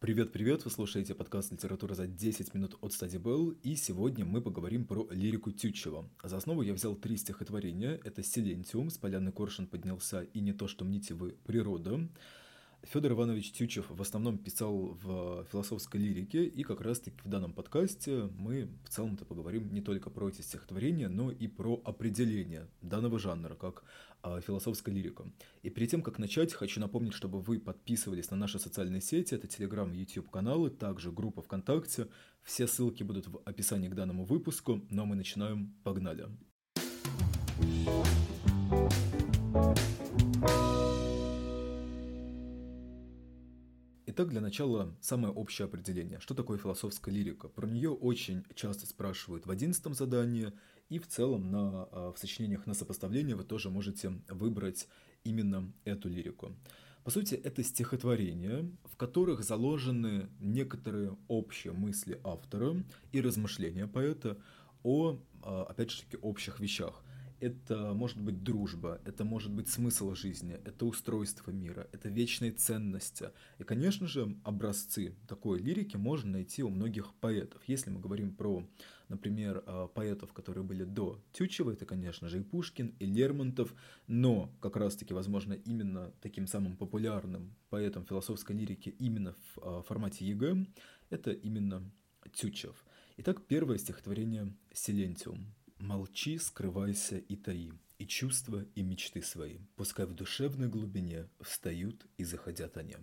Привет-привет, вы слушаете подкаст «Литература за 10 минут» от Study Bell, и сегодня мы поговорим про лирику Тютчева. За основу я взял три стихотворения. Это «Силентиум», «С поляны коршун поднялся» и «Не то, что мните вы, природа». Федор Иванович Тючев в основном писал в философской лирике, и как раз-таки в данном подкасте мы в целом-то поговорим не только про эти стихотворения, но и про определение данного жанра, как а, философская лирика. И перед тем, как начать, хочу напомнить, чтобы вы подписывались на наши социальные сети, это Telegram, YouTube каналы, также группа ВКонтакте. Все ссылки будут в описании к данному выпуску, но мы начинаем, погнали. Итак, для начала самое общее определение. Что такое философская лирика? Про нее очень часто спрашивают в одиннадцатом задании, и в целом на, а, в сочинениях на сопоставление вы тоже можете выбрать именно эту лирику. По сути, это стихотворения, в которых заложены некоторые общие мысли автора и размышления поэта о, а, опять же таки, общих вещах это может быть дружба, это может быть смысл жизни, это устройство мира, это вечные ценности. И, конечно же, образцы такой лирики можно найти у многих поэтов. Если мы говорим про, например, а, поэтов, которые были до Тютчева, это, конечно же, и Пушкин, и Лермонтов, но как раз-таки, возможно, именно таким самым популярным поэтом философской лирики именно в а, формате ЕГЭ, это именно Тютчев. Итак, первое стихотворение «Силентиум». Молчи, скрывайся и таи, и чувства, и мечты свои, пускай в душевной глубине встают и заходят они.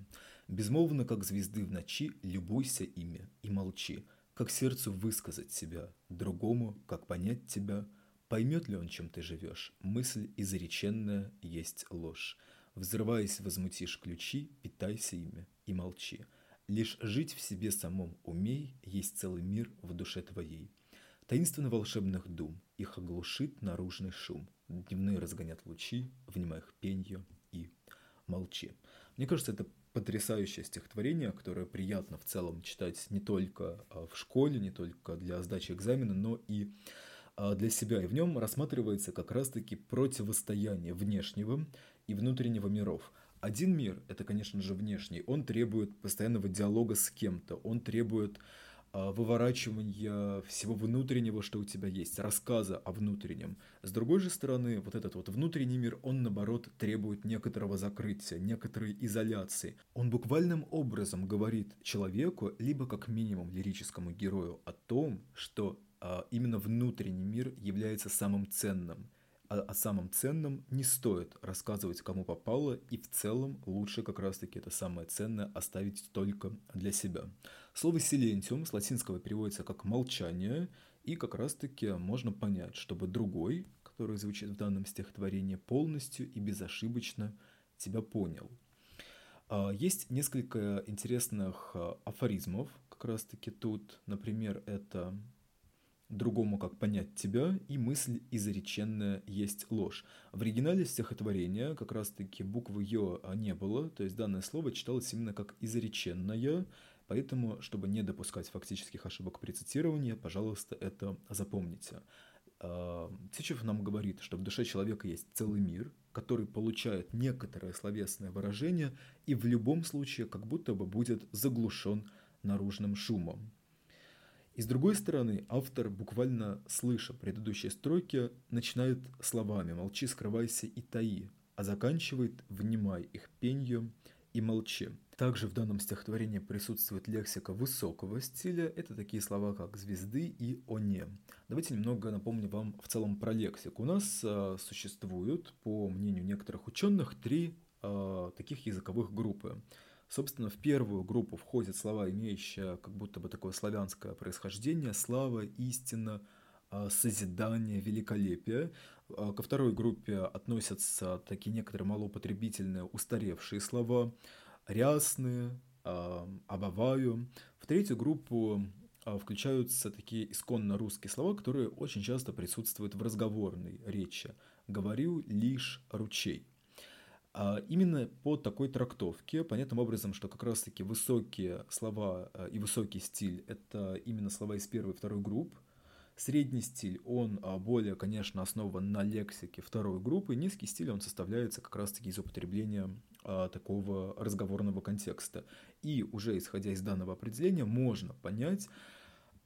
Безмолвно, как звезды в ночи, любуйся ими и молчи, как сердцу высказать себя, другому, как понять тебя, поймет ли он, чем ты живешь, мысль изреченная есть ложь. Взрываясь, возмутишь ключи, питайся ими и молчи. Лишь жить в себе самом умей, есть целый мир в душе твоей. Таинственно волшебных дум, их оглушит наружный шум. Дневные разгонят лучи, внимай их пенью и молчи. Мне кажется, это потрясающее стихотворение, которое приятно в целом читать не только а, в школе, не только для сдачи экзамена, но и а, для себя. И в нем рассматривается как раз-таки противостояние внешнего и внутреннего миров. Один мир, это, конечно же, внешний, он требует постоянного диалога с кем-то, он требует выворачивания всего внутреннего, что у тебя есть, рассказа о внутреннем. С другой же стороны, вот этот вот внутренний мир, он наоборот требует некоторого закрытия, некоторой изоляции. Он буквальным образом говорит человеку, либо как минимум лирическому герою, о том, что а, именно внутренний мир является самым ценным – о, о самом ценном не стоит рассказывать кому попало, и в целом лучше как раз-таки это самое ценное оставить только для себя. Слово «силентиум» с латинского переводится как «молчание», и как раз-таки можно понять, чтобы другой, который звучит в данном стихотворении, полностью и безошибочно тебя понял. А, есть несколько интересных а, афоризмов как раз-таки тут. Например, это другому как понять тебя, и мысль изреченная есть ложь. В оригинале стихотворения как раз-таки буквы «ё» не было, то есть данное слово читалось именно как изреченное, поэтому, чтобы не допускать фактических ошибок при цитировании, пожалуйста, это запомните. А, Тичев нам говорит, что в душе человека есть целый мир, который получает некоторое словесное выражение и в любом случае как будто бы будет заглушен наружным шумом. И с другой стороны, автор, буквально слыша предыдущие строки, начинает словами «молчи, скрывайся и таи», а заканчивает «внимай их пенью и молчи». Также в данном стихотворении присутствует лексика высокого стиля. Это такие слова, как «звезды» и «оне». Давайте немного напомню вам в целом про лексику. У нас а, существуют, по мнению некоторых ученых, три а, таких языковых группы. Собственно, в первую группу входят слова, имеющие как будто бы такое славянское происхождение, слава, истина, а, созидание, великолепие. А, ко второй группе относятся такие некоторые малоупотребительные устаревшие слова, рясные, а, обоваю. В третью группу включаются такие исконно русские слова, которые очень часто присутствуют в разговорной речи. «Говорю лишь ручей». А именно по такой трактовке, понятным образом, что как раз-таки высокие слова и высокий стиль – это именно слова из первой и второй групп, Средний стиль, он а, более, конечно, основан на лексике второй группы. Низкий стиль, он составляется как раз-таки из употребления а, такого разговорного контекста. И уже исходя из данного определения можно понять,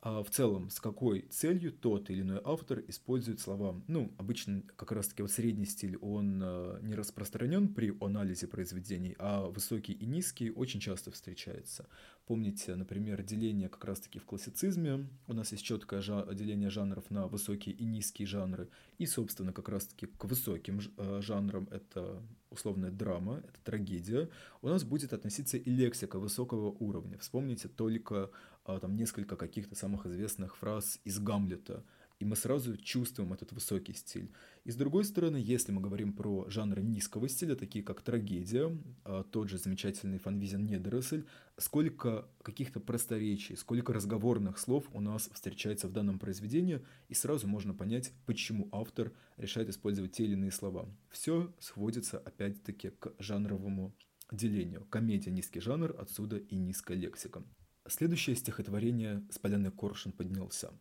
а в целом, с какой целью тот или иной автор использует слова. Ну, обычно как раз-таки вот средний стиль, он не распространен при анализе произведений, а высокий и низкий очень часто встречается. Помните, например, деление как раз-таки в классицизме. У нас есть четкое деление жанров на высокие и низкие жанры. И, собственно, как раз-таки к высоким э, жанрам это условная драма, это трагедия. У нас будет относиться и лексика высокого уровня. Вспомните только а, там несколько каких-то самых известных фраз из Гамлета, и мы сразу чувствуем этот высокий стиль. И с другой стороны, если мы говорим про жанры низкого стиля, такие как трагедия, а, тот же замечательный Фанвизин Недоросль, сколько каких-то просторечий, сколько разговорных слов у нас встречается в данном произведении, и сразу можно понять, почему автор решает использовать те или иные слова. Все сводится опять-таки к жанровому делению. Комедия – низкий жанр, отсюда и низкая лексика. Следующее стихотворение «С поляны коршун поднялся».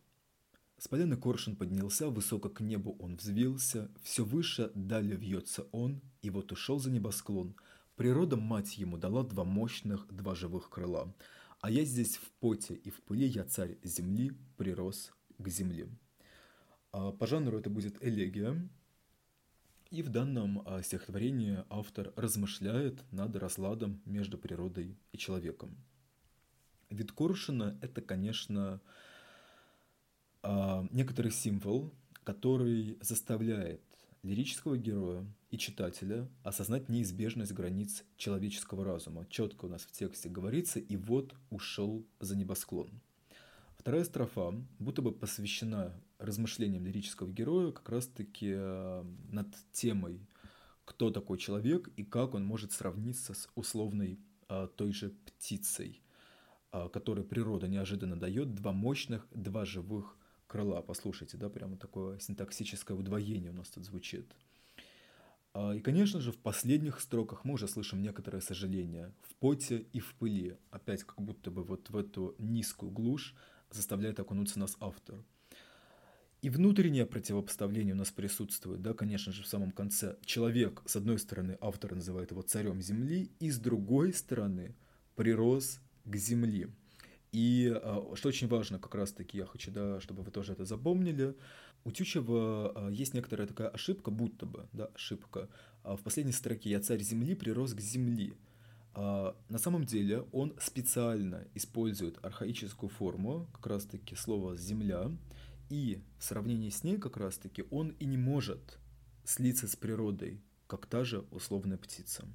С коршун поднялся, высоко к небу он взвился, все выше далее вьется он, и вот ушел за небосклон. Природа мать ему дала два мощных, два живых крыла, а я здесь в поте и в пыли, я царь земли, прирос к земле. А, по жанру это будет элегия, и в данном а, стихотворении автор размышляет над разладом между природой и человеком. Вид Коршуна – это, конечно, некоторый символ, который заставляет лирического героя и читателя осознать неизбежность границ человеческого разума. Четко у нас в тексте говорится «и вот ушел за небосклон». Вторая строфа будто бы посвящена размышлениям лирического героя как раз-таки а, над темой, кто такой человек и как он может сравниться с условной а, той же птицей – а, который природа неожиданно дает, два мощных, два живых крыла. Послушайте, да, прямо такое синтаксическое удвоение у нас тут звучит. А, и, конечно же, в последних строках мы уже слышим некоторое сожаление. В поте и в пыли. Опять как будто бы вот в эту низкую глушь заставляет окунуться нас автор. И внутреннее противопоставление у нас присутствует, да, конечно же, в самом конце. Человек, с одной стороны, автор называет его царем земли, и с другой стороны, прирос к земли. И а, что очень важно, как раз-таки я хочу, да, чтобы вы тоже это запомнили, у Тючева а, есть некоторая такая ошибка, будто бы, да, ошибка. А, в последней строке «Я царь земли, прирос к земли». На самом деле он специально использует архаическую форму, как раз-таки слово «земля», и в сравнении с ней как раз-таки он и не может слиться с природой, как та же условная птица.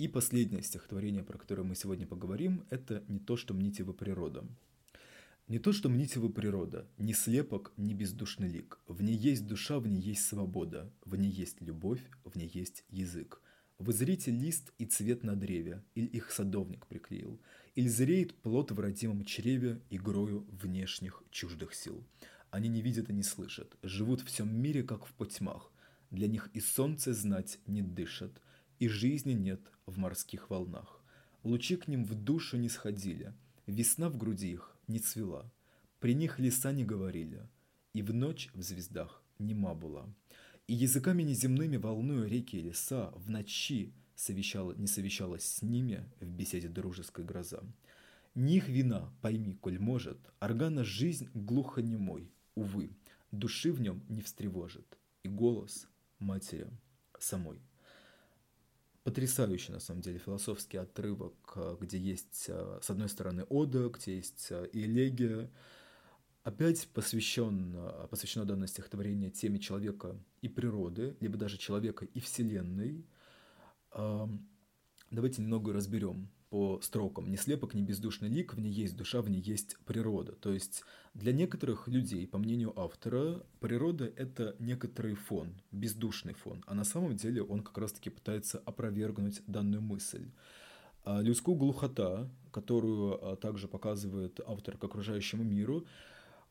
И последнее стихотворение, про которое мы сегодня поговорим, это «Не то, что мните вы природа». Не то, что мните вы природа, ни слепок, ни бездушный лик. В ней есть душа, в ней есть свобода, в ней есть любовь, в ней есть язык. Вы зрите лист и цвет на древе, или их садовник приклеил, или зреет плод в родимом чреве игрою внешних чуждых сил. Они не видят и не слышат, живут в всем мире, как в потьмах. Для них и солнце знать не дышит, и жизни нет в морских волнах. Лучи к ним в душу не сходили, весна в груди их не цвела, при них леса не говорили, и в ночь в звездах нема была. И языками неземными волнуя реки и леса, в ночи совещала, не совещалась с ними в беседе дружеской гроза. Ни их вина, пойми, коль может, органа жизнь глухо немой, увы, души в нем не встревожит, и голос матери самой потрясающий, на самом деле, философский отрывок, э, где есть, э, с одной стороны, ода, где есть э, элегия. Опять посвящен, посвящено данное стихотворение теме человека и природы, либо даже человека и вселенной. Давайте немного разберем по строкам. «Ни слепок, ни бездушный лик, в ней есть душа, в ней есть природа». То есть для некоторых людей, по мнению автора, природа – это некоторый фон, бездушный фон, а на самом деле он как раз-таки пытается опровергнуть данную мысль. А людскую глухота, которую а, также показывает автор к окружающему миру,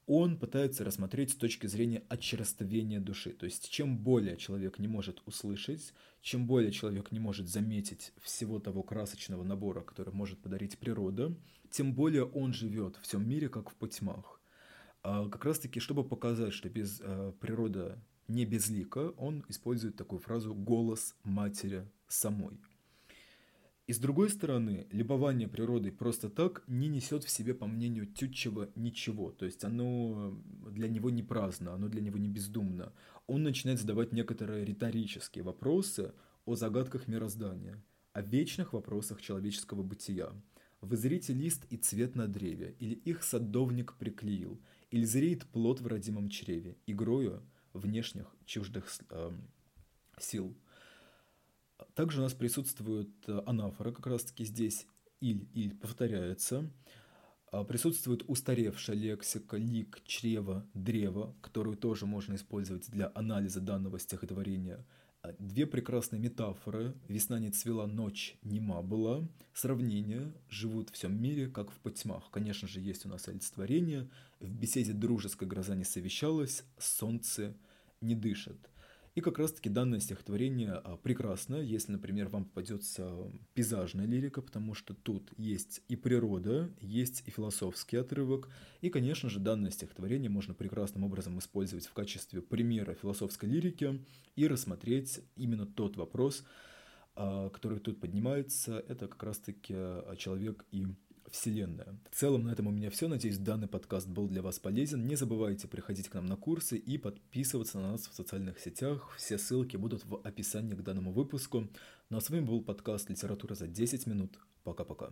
он пытается рассмотреть с точки зрения очерствения души. То есть чем более человек не может услышать, чем более человек не может заметить всего того красочного набора, который может подарить природа, тем более он живет в всем мире, как в потьмах. А как раз таки, чтобы показать, что без э, природа не безлика, он использует такую фразу «голос матери самой». И с другой стороны, любование природой просто так не несет в себе, по мнению Тютчева, ничего. То есть оно для него не праздно, оно для него не бездумно. Он начинает задавать некоторые риторические вопросы о загадках мироздания, о вечных вопросах человеческого бытия. Вы зрите лист и цвет на древе, или их садовник приклеил, или зреет плод в родимом чреве, игрою внешних чуждых э, сил – также у нас присутствует э, анафора, как раз-таки здесь «иль», «иль» повторяется. А, присутствует устаревшая лексика «лик», «чрево», «древо», которую тоже можно использовать для анализа данного стихотворения. А, две прекрасные метафоры «Весна не цвела, ночь нема была», сравнение «Живут в всем мире, как в потьмах». Конечно же, есть у нас олицетворение «В беседе дружеской гроза не совещалась, солнце не дышит». И как раз-таки данное стихотворение а, прекрасно, если, например, вам попадется пейзажная лирика, потому что тут есть и природа, есть и философский отрывок, и, конечно же, данное стихотворение можно прекрасным образом использовать в качестве примера философской лирики и рассмотреть именно тот вопрос, а, который тут поднимается, это как раз-таки а, человек и Вселенная. В целом на этом у меня все. Надеюсь, данный подкаст был для вас полезен. Не забывайте приходить к нам на курсы и подписываться на нас в социальных сетях. Все ссылки будут в описании к данному выпуску. Ну а с вами был подкаст «Литература за 10 минут». Пока-пока.